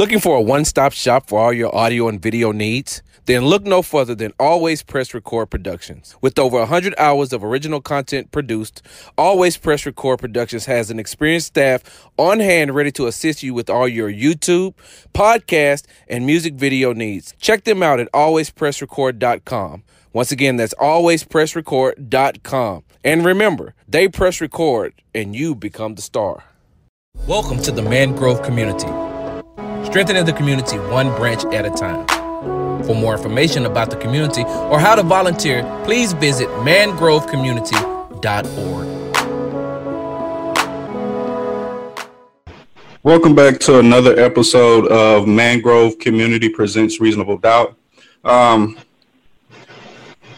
Looking for a one stop shop for all your audio and video needs? Then look no further than Always Press Record Productions. With over 100 hours of original content produced, Always Press Record Productions has an experienced staff on hand ready to assist you with all your YouTube, podcast, and music video needs. Check them out at alwayspressrecord.com. Once again, that's alwayspressrecord.com. And remember, they press record and you become the star. Welcome to the Mangrove Community strengthening the community one branch at a time. For more information about the community or how to volunteer, please visit mangrovecommunity.org. Welcome back to another episode of Mangrove Community Presents Reasonable Doubt. Um,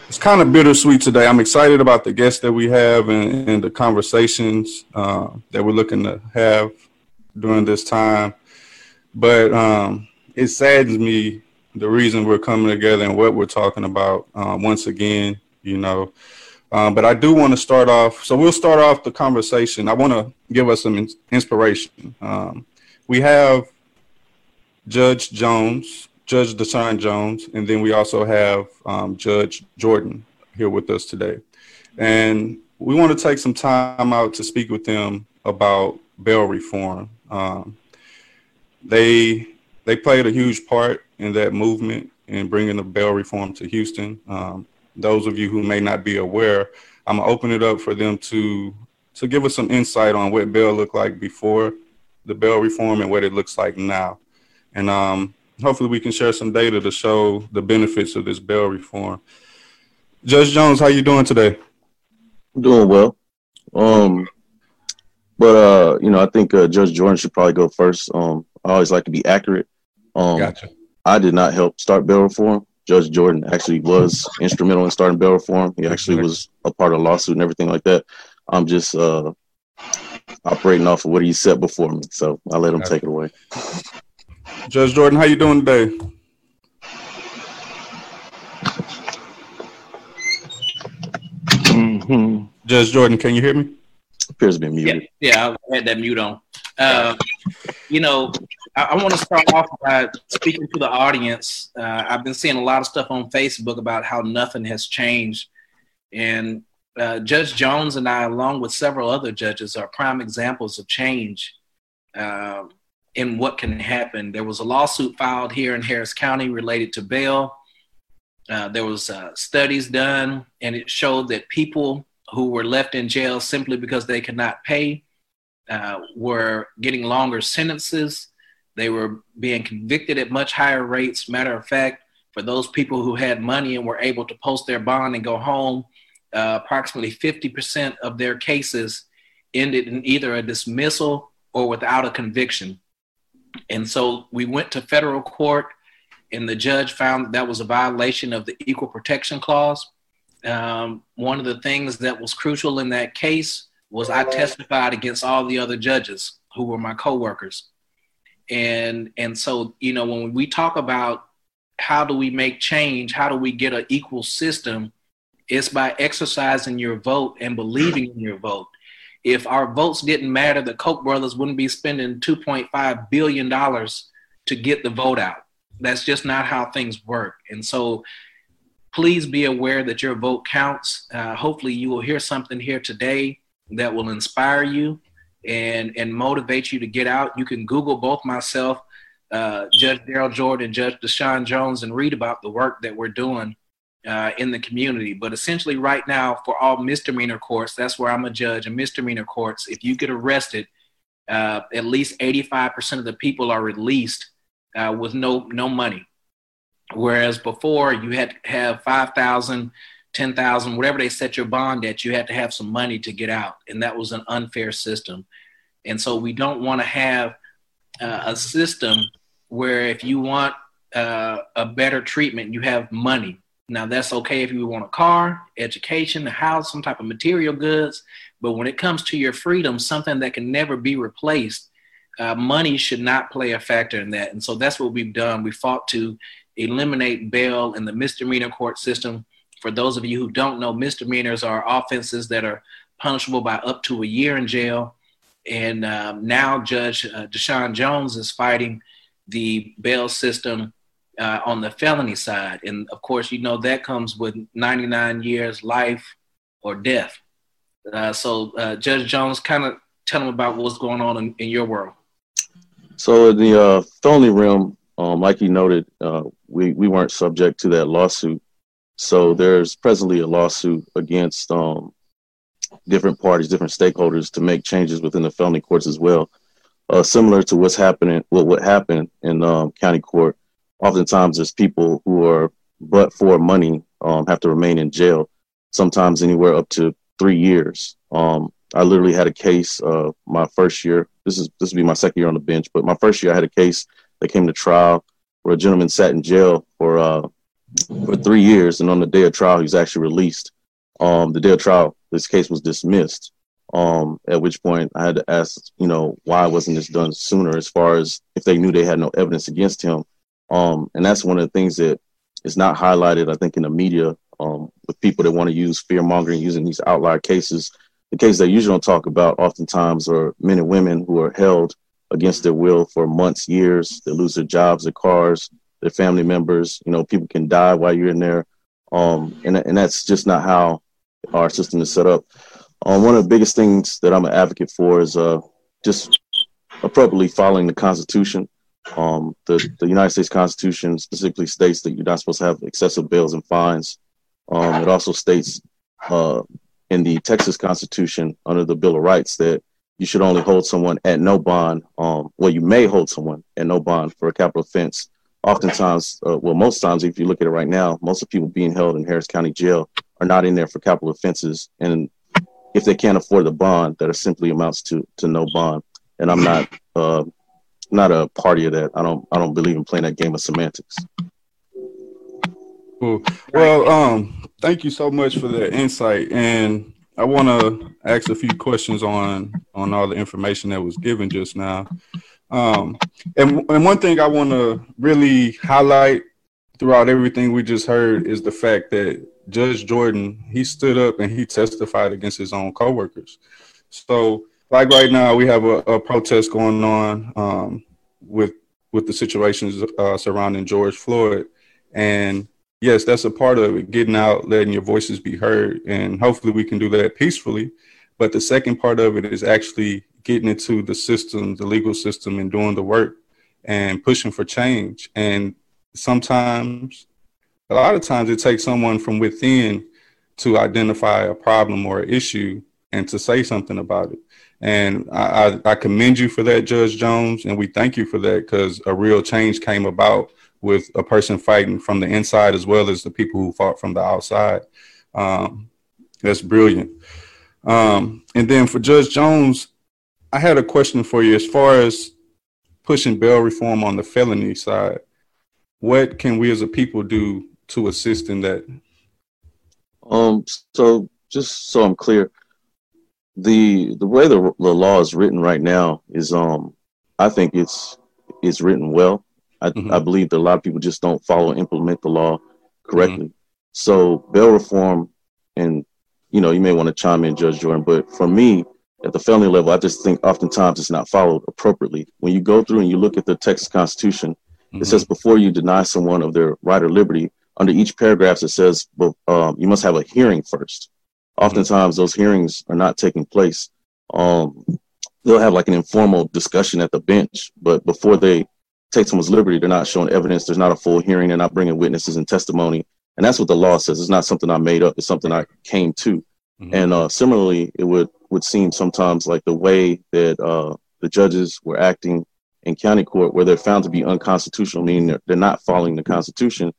it's kind of bittersweet today. I'm excited about the guests that we have and, and the conversations uh, that we're looking to have during this time. But um, it saddens me the reason we're coming together and what we're talking about um, once again, you know. Um, but I do want to start off. So we'll start off the conversation. I want to give us some in- inspiration. Um, we have Judge Jones, Judge DaSean Jones, and then we also have um, Judge Jordan here with us today. And we want to take some time out to speak with them about bail reform. Um, they they played a huge part in that movement in bringing the bail reform to Houston. Um, those of you who may not be aware, I'm gonna open it up for them to to give us some insight on what bail looked like before the bail reform and what it looks like now, and um, hopefully we can share some data to show the benefits of this bail reform. Judge Jones, how you doing today? I'm doing well. Um, but uh, you know, I think uh, Judge Jordan should probably go first. Um, I always like to be accurate. Um, Gotcha. I did not help start bail reform. Judge Jordan actually was instrumental in starting bail reform. He actually was a part of the lawsuit and everything like that. I'm just uh, operating off of what he said before me, so I let him Gotcha. take it away. Judge Jordan, how you doing today? Mm-hmm. Judge Jordan, can you hear me? Appears to be Yeah, muted. yeah, I had that mute on. Uh, you know, I, I want to start off by speaking to the audience. Uh, I've been seeing a lot of stuff on Facebook about how nothing has changed, and uh, Judge Jones and I, along with several other judges, are prime examples of change um in what can happen. There was a lawsuit filed here in Harris County related to bail. Uh, there was uh, studies done, and it showed that people who were left in jail simply because they could not pay uh, were getting longer sentences. They were being convicted at much higher rates. Matter of fact, for those people who had money and were able to post their bond and go home, uh, approximately 50% of their cases ended in either a dismissal or without a conviction. And so we went to federal court, and the judge found that, that was a violation of the Equal Protection Clause. Um, one of the things that was crucial in that case was I testified against all the other judges who were my coworkers. And and so, you know, when we talk about how do we make change, how do we get an equal system, it's by exercising your vote and believing in your vote. If our votes didn't matter, the Koch brothers wouldn't be spending $2.5 billion to get the vote out. That's just not how things work. And so please be aware that your vote counts. Uh, hopefully, you will hear something here today that will inspire you and, and motivate you to get out. You can Google both myself, uh, Judge Darrell Jordan, Judge DaSean Jones, and read about the work that we're doing uh, in the community. But essentially, right now, for all misdemeanor courts, that's where I'm a judge. In misdemeanor courts, if you get arrested, uh, at least 85% of the people are released uh, with no no money. Whereas before, you had to have 5,000, 10,000, whatever they set your bond at, you had to have some money to get out. And that was an unfair system. And so we don't want to have uh, a system where if you want uh, a better treatment, you have money. Now, that's okay if you want a car, education, a house, some type of material goods. But when it comes to your freedom, something that can never be replaced, uh, money should not play a factor in that. And so that's what we've done. We fought to eliminate bail in the misdemeanor court system. For those of you who don't know, misdemeanors are offenses that are punishable by up to a year in jail. And um, now Judge uh, DaSean Jones is fighting the bail system uh, on the felony side. And of course, you know that comes with 99 years life or death. Uh, so, uh, Judge Jones, kind of tell them about what's going on in, in your world. So, in the uh, felony realm, um, like you noted, uh, we, we weren't subject to that lawsuit. So, there's presently a lawsuit against um, different parties, different stakeholders to make changes within the felony courts as well. Uh, similar to what's happening, what, what happened in um, county court oftentimes there's people who are but for money um, have to remain in jail, sometimes anywhere up to three years. Um, I literally had a case uh, my first year. This is this will be my second year on the bench, but my first year I had a case that came to trial where a gentleman sat in jail for uh, for three years, and on the day of trial he was actually released. Um, the day of trial, this case was dismissed. Um, at which point I had to ask, you know, why wasn't this done sooner? As far as if they knew they had no evidence against him, um, and that's one of the things that is not highlighted, I think, in the media um, with people that want to use fear mongering using these outlier cases. The cases they usually don't talk about oftentimes are men and women who are held against their will for months, years. They lose their jobs, their cars, their family members. You know, people can die while you're in there. Um, and, and that's just not how our system is set up. Um, one of the biggest things that I'm an advocate for is uh, just appropriately following the Constitution. Um, the, the United States Constitution specifically states that you're not supposed to have excessive bails and fines. Um, it also states uh, in the Texas Constitution under the Bill of Rights that you should only hold someone at no bond. Um, well, you may hold someone at no bond for a capital offense. Oftentimes, uh, well, most times, if you look at it right now, most of the people being held in Harris County Jail are not in there for capital offenses, and if they can't afford the bond, that simply amounts to to no bond. And I'm not uh, not a party of that. I don't I don't believe in playing that game of semantics. Cool. Well, um, thank you so much for that insight, and I want to ask a few questions on on all the information that was given just now. Um, and and one thing I want to really highlight throughout everything we just heard is the fact that Judge Jordan he stood up and he testified against his own coworkers. So like right now we have a, a protest going on um, with with the situations uh, surrounding George Floyd, and yes, that's a part of it. Getting out, letting your voices be heard, and hopefully we can do that peacefully. But the second part of it is actually getting into the system, the legal system, and doing the work and pushing for change. And sometimes, a lot of times, it takes someone from within to identify a problem or an issue and to say something about it. And I, I, commend you for that, Judge Jones, and we thank you for that because a real change came about with a person fighting from the inside as well as the people who fought from the outside. Um, that's brilliant. Um, and then for Judge Jones, I had a question for you as far as pushing bail reform on the felony side. What can we as a people do to assist in that? Um, so just so I'm clear, the the way the, the law is written right now is um I think it's it's written well. I, mm-hmm. I believe that a lot of people just don't follow and implement the law correctly. Mm-hmm. So bail reform, and you know, you may want to chime in, Judge Jordan, but for me, at the felony level, I just think oftentimes it's not followed appropriately. When you go through and you look at the Texas Constitution, mm-hmm. it says before you deny someone of their right or liberty, under each paragraph it says um, you must have a hearing first oftentimes those hearings are not taking place. Um, they'll have like an informal discussion at the bench, but before they take someone's liberty, they're not showing evidence. There's not a full hearing. They're not bringing witnesses and testimony. And that's what the law says. It's not something I made up. It's something I came to. Mm-hmm. And uh, similarly, it would would seem sometimes like the way that uh, the judges were acting in county court, where they're found to be unconstitutional, meaning they're, they're not following the Constitution.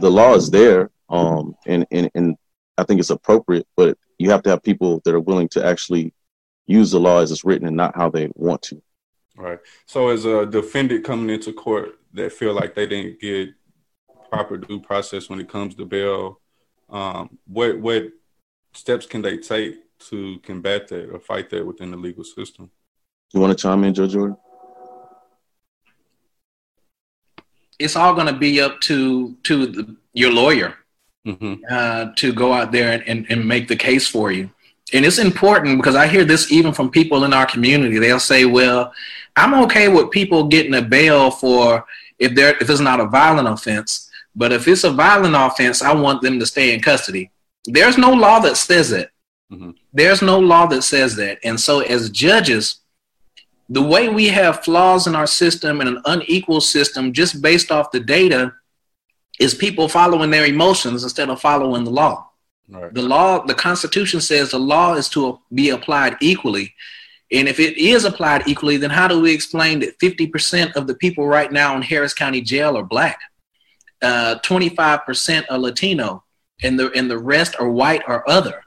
The law is there, um, and, and and I think it's appropriate, but you have to have people that are willing to actually use the law as it's written and not how they want to. Right. So, as a defendant coming into court that feel like they didn't get proper due process when it comes to bail, um, what what steps can they take to combat that or fight that within the legal system? You want to chime in, Judge Jordan? It's all going to be up to to the, your lawyer mm-hmm. uh, to go out there and, and, and, make the case for you. and it's important because I hear this even from people in our community. They'll say, "Well, I'm okay with people getting a bail for if they're if it's not a violent offense, but if it's a violent offense, I want them to stay in custody." There's no law that says that. Mm-hmm. There's no law that says that, and so as judges, the way we have flaws in our system and an unequal system, just based off the data, is people following their emotions instead of following the law. Right. The law, the Constitution says the law is to be applied equally. And if it is applied equally, then how do we explain that 50% of the people right now in Harris County Jail are black? Uh, 25% are Latino, and the and the rest are white or other.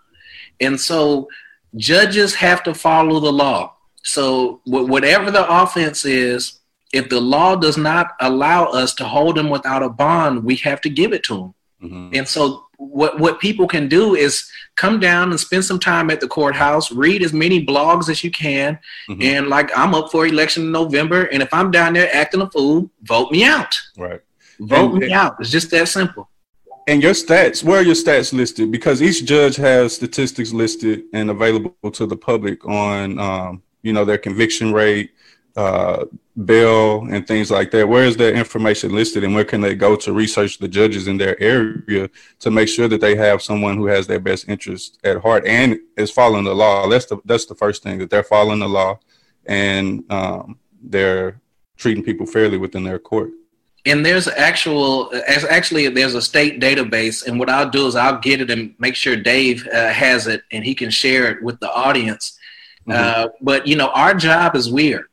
And so judges have to follow the law. So whatever the offense is, if the law does not allow us to hold them without a bond, we have to give it to them. Mm-hmm. And so what what people can do is come down and spend some time at the courthouse, read as many blogs as you can, mm-hmm. and like I'm up for election in November, and if I'm down there acting a fool, vote me out. Right. Vote and, me out. It's just that simple. And your stats, where are your stats listed? Because each judge has statistics listed and available to the public on, um, you know, their conviction rate, uh, bail and things like that. Where is that information listed, and where can they go to research the judges in their area to make sure that they have someone who has their best interest at heart and is following the law? That's the that's the first thing that they're following the law, and um, they're treating people fairly within their court. And there's actual, actually, there's a state database, and what I'll do is I'll get it and make sure Dave uh, has it, and he can share it with the audience. Mm-hmm. Uh, but you know, our job is weird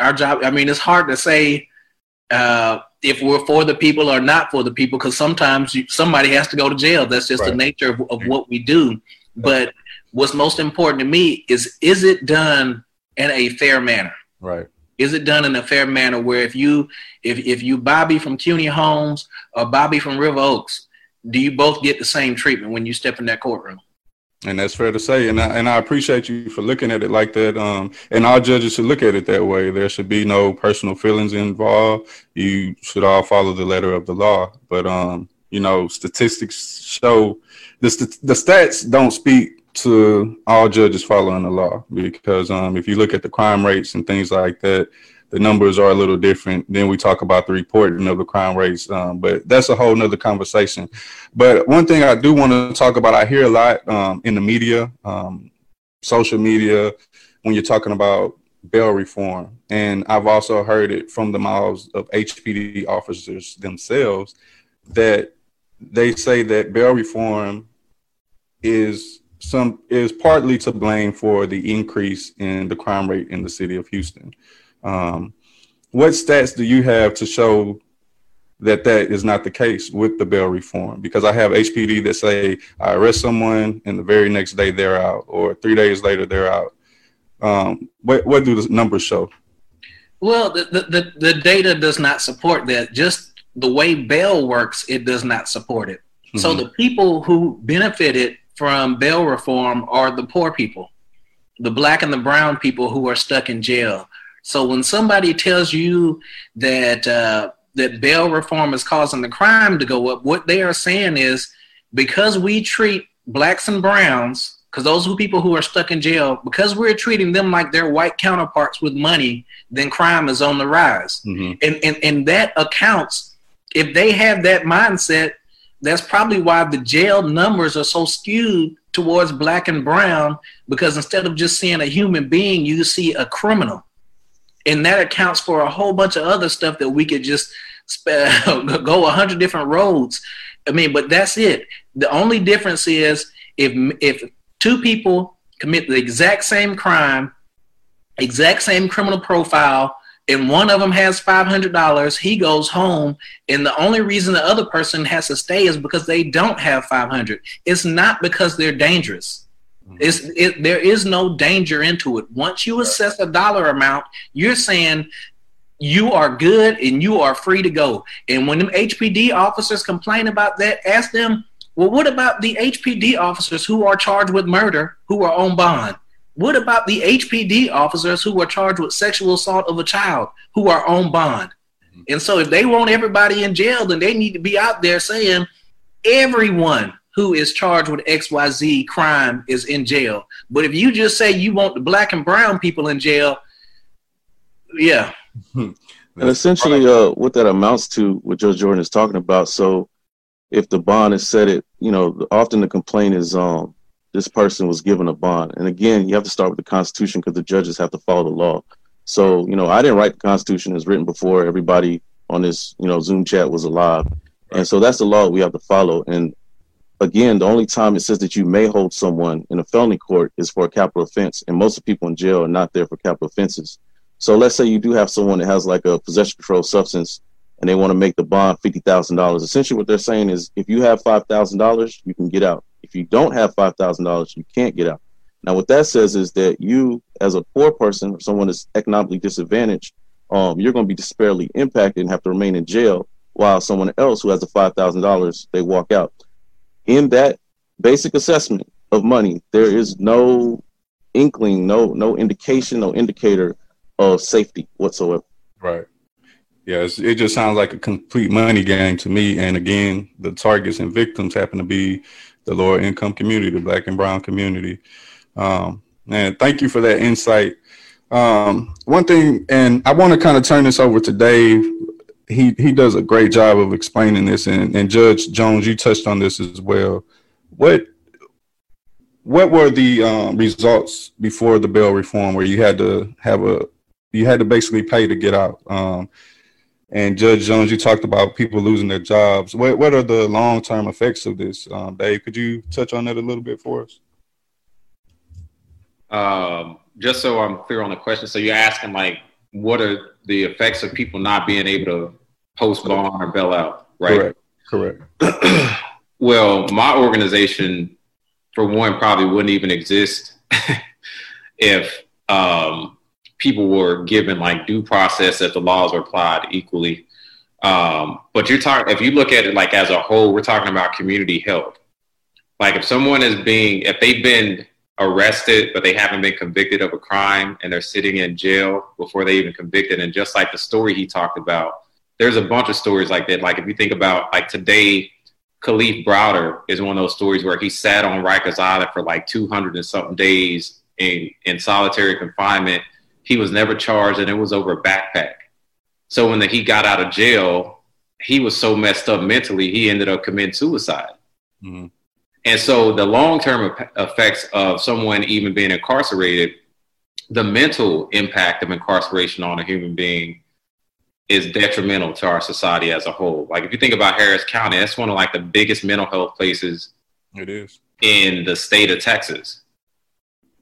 our job. I mean, it's hard to say uh, if we're for the people or not for the people because sometimes you, somebody has to go to jail. That's just right. the nature of, of, what we do. But what's most important to me is is it done in a fair manner? Right. Is it done in a fair manner where if you if if you Bobby from Cuney Homes or Bobby from River Oaks, do you both get the same treatment when you step in that courtroom? And that's fair to say. And I, and I appreciate you for looking at it like that. Um, and all judges should look at it that way. There should be no personal feelings involved. You should all follow the letter of the law. But, um, you know, statistics show the, st- the stats don't speak to all judges following the law because um, if you look at the crime rates and things like that, the numbers are a little different. Then we talk about the reporting of the crime rates, um, but that's a whole nother conversation. But one thing I do want to talk about, I hear a lot um, in the media, um, social media, when you're talking about bail reform, and I've also heard it from the mouths of HPD officers themselves that they say that bail reform is some is partly to blame for the increase in the crime rate in the city of Houston. Um, what stats do you have to show that that is not the case with the bail reform? Because I have HPD that say I arrest someone and the very next day they're out, or three days later they're out. Um, what what do the numbers show? Well, the, the, the data does not support that. Just the way bail works, it does not support it. Mm-hmm. So the people who benefited from bail reform are the poor people, the black and the brown people who are stuck in jail. So when somebody tells you that uh, that bail reform is causing the crime to go up, what they are saying is because we treat blacks and browns, because those who people who are stuck in jail, because we're treating them like their white counterparts with money, then crime is on the rise. Mm-hmm. And, and and that accounts if they have that mindset, that's probably why the jail numbers are so skewed towards black and brown, because instead of just seeing a human being, you see a criminal and that accounts for a whole bunch of other stuff that we could just go a hundred different roads. I mean, but that's it. The only difference is if if two people commit the exact same crime, exact same criminal profile, and one of them has five hundred dollars, he goes home, and the only reason the other person has to stay is because they don't have five hundred. It's not because they're dangerous. Mm-hmm. It's, it, there is no danger into it. Once you assess a dollar amount, you're saying you are good and you are free to go. And when them HPD officers complain about that, ask them, well, what about the HPD officers who are charged with murder who are on bond? What about the HPD officers who are charged with sexual assault of a child who are on bond? And so if they want everybody in jail, then they need to be out there saying everyone who is charged with XYZ crime is in jail. But if you just say you want the black and brown people in jail, yeah. and essentially, uh, what that amounts to, what Joe Jordan is talking about. So, if the bond is set it, you know, often the complaint is, um, this person was given a bond. And again, you have to start with the Constitution because the judges have to follow the law. So, you know, I didn't write the Constitution; it's written before everybody on this, you know, Zoom chat was alive. And so that's the law we have to follow. And again, the only time it says that you may hold someone in a felony court is for a capital offense, and most of the people in jail are not there for capital offenses. So let's say you do have someone that has like a possession controlled substance and they want to make the bond fifty thousand dollars. Essentially, what they're saying is if you have five thousand dollars, you can get out. If you don't have five thousand dollars, you can't get out. Now, what that says is that you, as a poor person or someone that's economically disadvantaged, um, you're going to be disparately impacted and have to remain in jail, while someone else who has the five thousand dollars, they walk out in that basic assessment of money, there is no inkling, no no indication, no indicator of safety whatsoever. Right. Yes, it just sounds like a complete money game to me. And again, the targets and victims happen to be the lower income community, the black and brown community. Um, and thank you for that insight. Um, one thing, and I want to kind of turn this over to Dave he he does a great job of explaining this, and, and Judge Jones, you touched on this as well. What what were the um, results before the bail reform, where you had to have a you had to basically pay to get out? Um, and Judge Jones, you talked about people losing their jobs. What what are the long term effects of this, um, Dave? Could you touch on that a little bit for us? Um, just so I'm clear on the question, so you're asking like, what are the effects of people not being able to post bond or bail out, right? Correct. Correct. well, my organization, for one, probably wouldn't even exist if um, people were given like due process that the laws were applied equally. Um, but you're talking if you look at it like as a whole, we're talking about community health. Like if someone is being if they've been arrested but they haven't been convicted of a crime and they're sitting in jail before they even convicted, and just like the story he talked about, there's a bunch of stories like that. Like if you think about like today, Kalief Browder is one of those stories where he sat on Rikers Island for like 200 and something days in, in solitary confinement. He was never charged and it was over a backpack. So when the, he got out of jail, he was so messed up mentally, he ended up committing suicide. Mm-hmm. And so the long term effects of someone even being incarcerated, the mental impact of incarceration on a human being is detrimental to our society as a whole. Like if you think about Harris County, that's one of like the biggest mental health places it is in the state of Texas.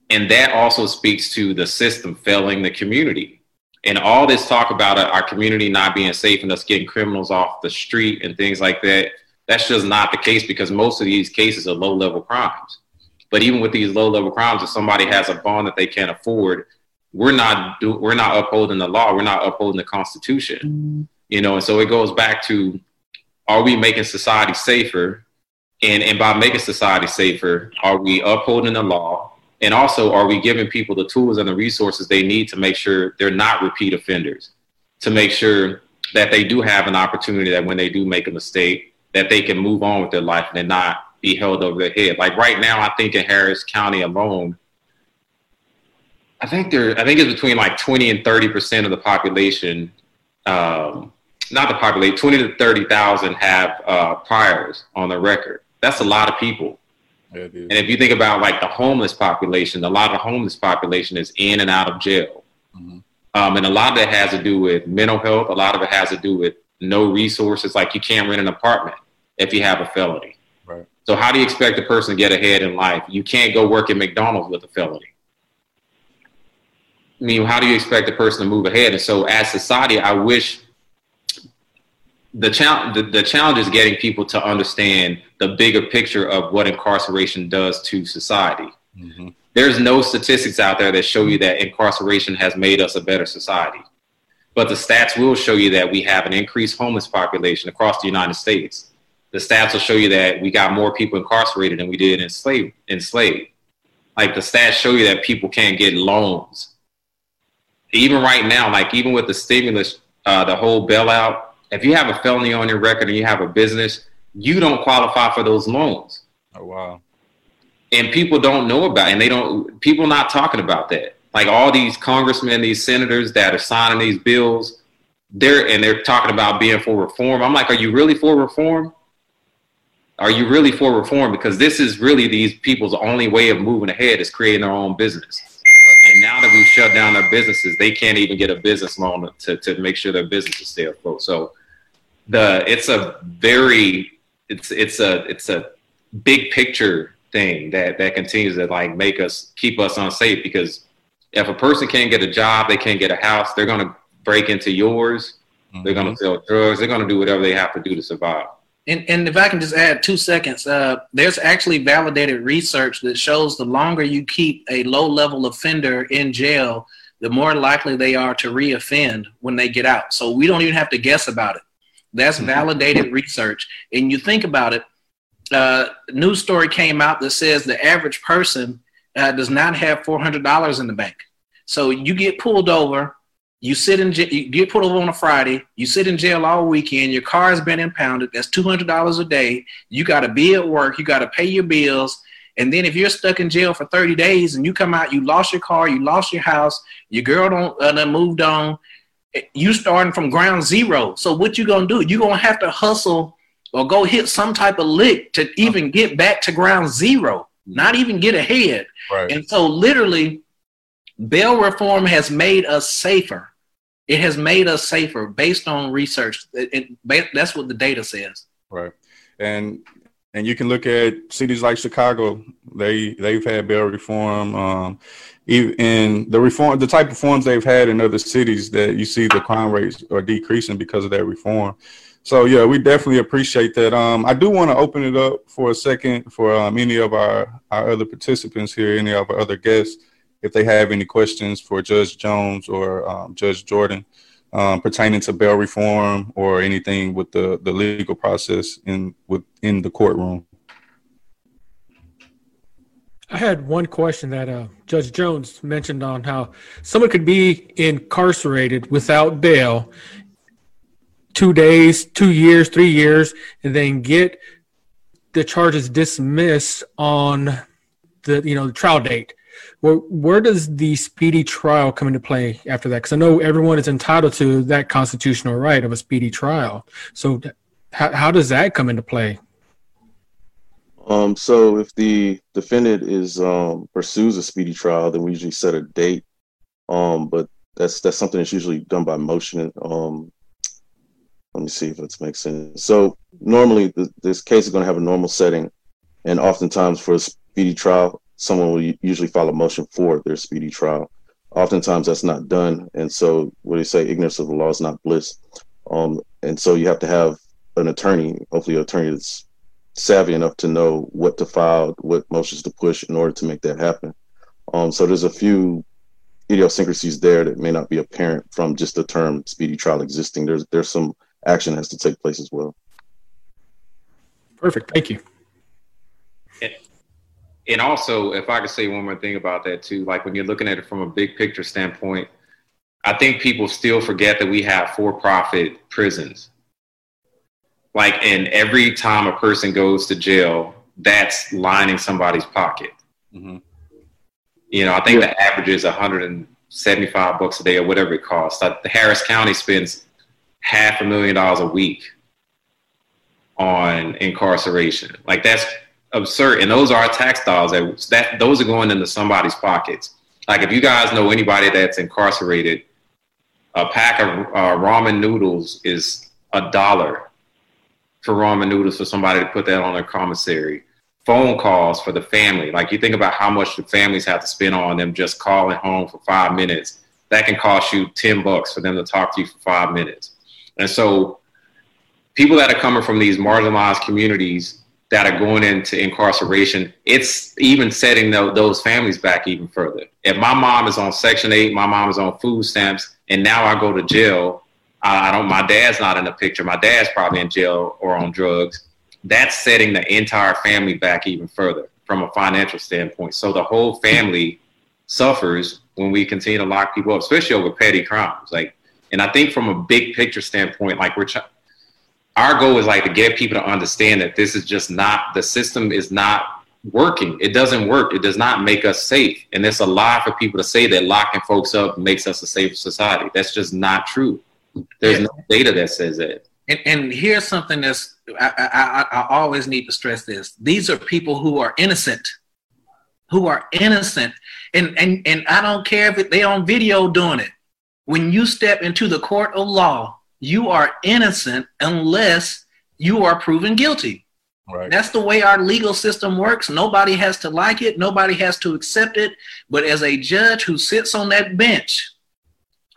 And that also speaks to the system failing the community. And all this talk about uh, our community not being safe and us getting criminals off the street and things like that, that's just not the case because most of these cases are low level crimes. But even with these low level crimes, if somebody has a bond that they can't afford, we're not do, we're not upholding the law. We're not upholding the Constitution. You know, and so it goes back to: Are we making society safer? And and by making society safer, are we upholding the law? And also, are we giving people the tools and the resources they need to make sure they're not repeat offenders? To make sure that they do have an opportunity that when they do make a mistake, that they can move on with their life and not be held over their head. Like right now, I think in Harris County alone, I think there. I think it's between like twenty and thirty percent of the population. Um, not the population. Twenty to thirty thousand have uh, priors on the record. That's a lot of people. And if you think about like the homeless population, a lot of the homeless population is in and out of jail. Mm-hmm. Um, and a lot of that has to do with mental health. A lot of it has to do with no resources. Like you can't rent an apartment if you have a felony. Right. So how do you expect a person to get ahead in life? You can't go work at McDonald's with a felony. I mean, how do you expect a person to move ahead? And so, as society, I wish the challenge the, the challenge is getting people to understand the bigger picture of what incarceration does to society. Mm-hmm. There's no statistics out there that show you that incarceration has made us a better society. But the stats will show you that we have an increased homeless population across the United States. The stats will show you that we got more people incarcerated than we did enslaved. enslaved. Like the stats show you that people can't get loans even right now, like even with the stimulus, uh, the whole bailout, if you have a felony on your record and you have a business, you don't qualify for those loans. Oh wow. And people don't know about, it, and they don't. People not talking about that. Like all these congressmen, these senators that are signing these bills, they're and they're talking about being for reform. I'm like, are you really for reform? Are you really for reform? Because this is really these people's only way of moving ahead is creating their own business. And now that we've shut down their businesses, they can't even get a business loan to, to make sure their businesses stay afloat. So the it's a very it's it's a it's a big picture thing that that continues to like make us keep us unsafe because if a person can't get a job, they can't get a house, they're gonna break into yours, mm-hmm. they're gonna sell drugs, they're gonna do whatever they have to do to survive. And, and if I can just add two seconds, uh, there's actually validated research that shows the longer you keep a low level offender in jail, the more likely they are to reoffend when they get out. So we don't even have to guess about it. That's mm-hmm. validated research. And you think about it, uh, news story came out that says the average person uh, does not have $400 in the bank. So you get pulled over, you sit in, you get put over on a Friday. You sit in jail all weekend. Your car has been impounded. That's two hundred dollars a day. You got to be at work. You got to pay your bills. And then if you're stuck in jail for thirty days and you come out, you lost your car, you lost your house, your girl don't uh, done moved on. You starting from ground zero. So what you gonna do? You're gonna have to hustle or go hit some type of lick to even get back to ground zero. Not even get ahead. Right. And so literally bail reform has made us safer. It has made us safer based on research. It, it, that's what the data says. Right, and and you can look at cities like Chicago. They they've had bail reform. Um, in the reform, the type of reforms they've had in other cities, that you see the crime rates are decreasing because of that reform. So yeah, we definitely appreciate that. Um, I do want to open it up for a second for um, any of our our other participants here, any of our other guests if they have any questions for Judge Jones or um, Judge Jordan um, pertaining to bail reform or anything with the, the legal process in within the courtroom. I had one question that uh, Judge Jones mentioned on how someone could be incarcerated without bail two days, two years, three years, and then get the charges dismissed on the you know the trial date. Where, where does the speedy trial come into play after that? Because I know everyone is entitled to that constitutional right of a speedy trial. So, how, how does that come into play? Um, so, if the defendant is um, pursues a speedy trial, then we usually set a date. Um, but that's that's something that's usually done by motion. Um, let me see if it makes sense. So, normally, this case is going to have a normal setting, and oftentimes for a speedy trial, someone will usually file a motion for their speedy trial. Oftentimes that's not done, and so what do you say? Ignorance of the law is not bliss. Um, and so you have to have an attorney, hopefully an attorney that's savvy enough to know what to file, what motions to push in order to make that happen. Um, so there's a few idiosyncrasies there that may not be apparent from just the term speedy trial existing. There's there's some action has to take place as well. Perfect. Thank you and also, if I could say one more thing about that too, like when you're looking at it from a big picture standpoint, I think people still forget that we have for-profit prisons. Like, and every time a person goes to jail, that's lining somebody's pocket. Mm-hmm. You know, I think yeah. the average is 175 bucks a day or whatever it costs. Like the Harris County spends half a million dollars a week on incarceration. Like that's absurd, and those are tax dollars that that those are going into somebody's pockets. Like if you guys know anybody that's incarcerated, a pack of uh, ramen noodles is a dollar for ramen noodles for somebody to put that on their commissary. Phone calls for the family, like you think about how much the families have to spend on them just calling home for five minutes. That can cost you ten bucks for them to talk to you for five minutes. And so, people that are coming from these marginalized communities that are going into incarceration, it's even setting those families back even further. If my mom is on Section 8, my mom is on food stamps, and now I go to jail, I, don't, my dad's not in the picture, my dad's probably in jail or on drugs, that's setting the entire family back even further from a financial standpoint. So the whole family suffers when we continue to lock people up, especially over petty crimes. Like, and I think from a big picture standpoint, like we're, our goal is like to get people to understand that this is just not the system is not working. It doesn't work. It does not make us safe. And it's a lie for people to say that locking folks up makes us a safer society. That's just not true. There's no data that says that. And, and here's something that's I, I, I always need to stress this. These are people who are innocent, who are innocent, and and and I don't care if they're on video doing it. When you step into the court of law, you are innocent unless you are proven guilty. Right. That's the way our legal system works. Nobody has to like it. Nobody has to accept it. But as a judge who sits on that bench,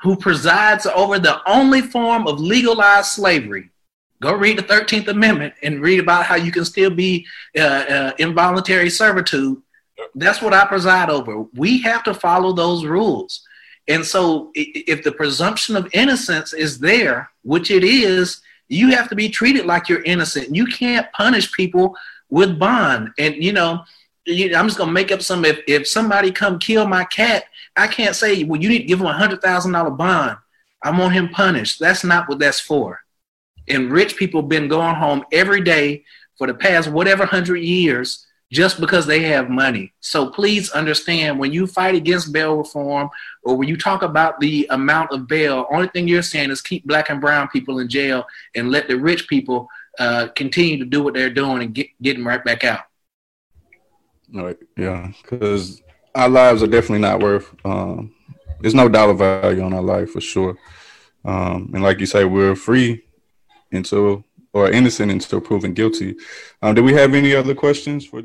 who presides over the only form of legalized slavery. Go read the 13th Amendment and read about how you can still be uh, uh, involuntary servitude. That's what I preside over. We have to follow those rules. And so, if the presumption of innocence is there, which it is, you have to be treated like you're innocent. You can't punish people with bond. And, you know, I'm just gonna make up some. If if somebody come kill my cat, I can't say, well, you need to give him a hundred thousand dollar bond. I want him punished. That's not what that's for. And rich people been going home every day for the past whatever hundred years just because they have money. So please understand when you fight against bail reform or when you talk about the amount of bail, only thing you're saying is keep black and brown people in jail and let the rich people uh, continue to do what they're doing and get, get them right back out. Right. Yeah. Because our lives are definitely not worth. Um, there's no dollar value on our life for sure. Um, and like you say, we're free until or innocent until proven guilty. Um, do we have any other questions for?